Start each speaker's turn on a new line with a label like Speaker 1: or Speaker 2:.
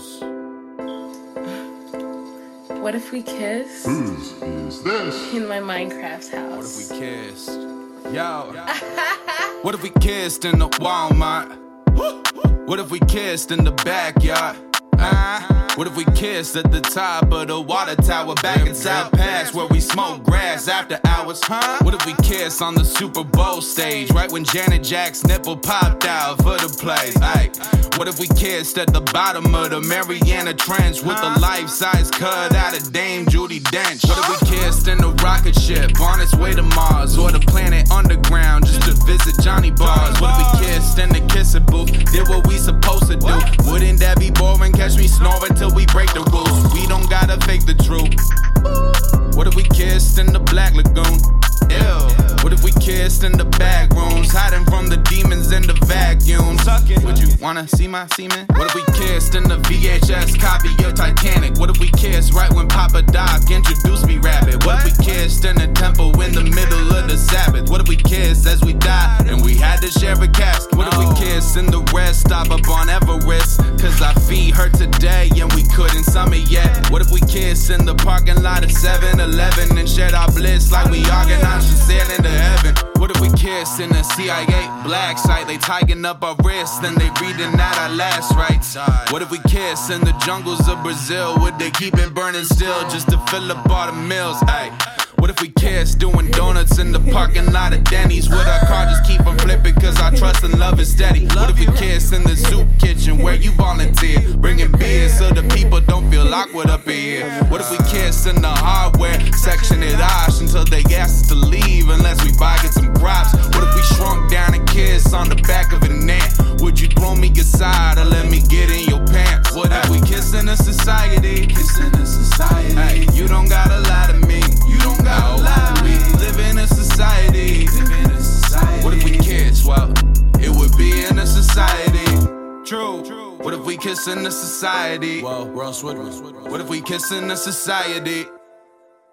Speaker 1: this? What if we kiss?
Speaker 2: Whose is this?
Speaker 1: In my Minecraft house.
Speaker 3: What if we kissed? Yo. what if we kissed in the Walmart? What if we kissed in the backyard? Uh, what if we kissed at the top of the water tower back in inside past where we smoke grass after hours? Huh? What if we kissed on the Super Bowl stage right when Janet Jack's nipple popped out for the place? Ay, what if we kissed at the bottom of the Mariana Trench with a life-size cut out of Dame Judi Dench? What if we kissed in the rocket ship on its way to Mars or the planet underground just to visit Johnny Bars? What if we kissed in the kissing booth? Did what we kissed in the Black Lagoon? Ew. What if we kissed in the back rooms, hiding from the demons in the vacuum? Would you wanna see my semen? What if we kissed in the VHS copy of Titanic? What if we kissed right when Papa Doc introduced B-Rabbit? What if we kissed in the temple in the middle of the Sabbath? What if we kissed as we died and we had to share a casket? What in the rest stop up on Everest? Cause our feet hurt today and we couldn't summit yet. What if we kissed in the parking lot at 7 Eleven and shared our bliss like we organized to sail into heaven? What if we kissed in the CIA black site? They tying up our wrists, then they reading out our last rites. What if we kissed in the jungles of Brazil? Would they keep it burning still just to fill up all the mills? Ay. What if we kissed doing donuts parking lot of Denny's? Our car just keep on flipping cause trust and love is steady? What if we kissed in the soup kitchen where you volunteer? Bringing beers so the people don't feel awkward up here. What if we kissed in the hardware section at Osh until they asked us to leave unless we buy get some props? What if we shrunk down and kissed on the back of a net? Would you throw me aside or let me get in your pants? What if we kiss in a society? Kiss in a society. Hey, you don't gotta kiss in a society? Well, we're on What if we kiss in a society?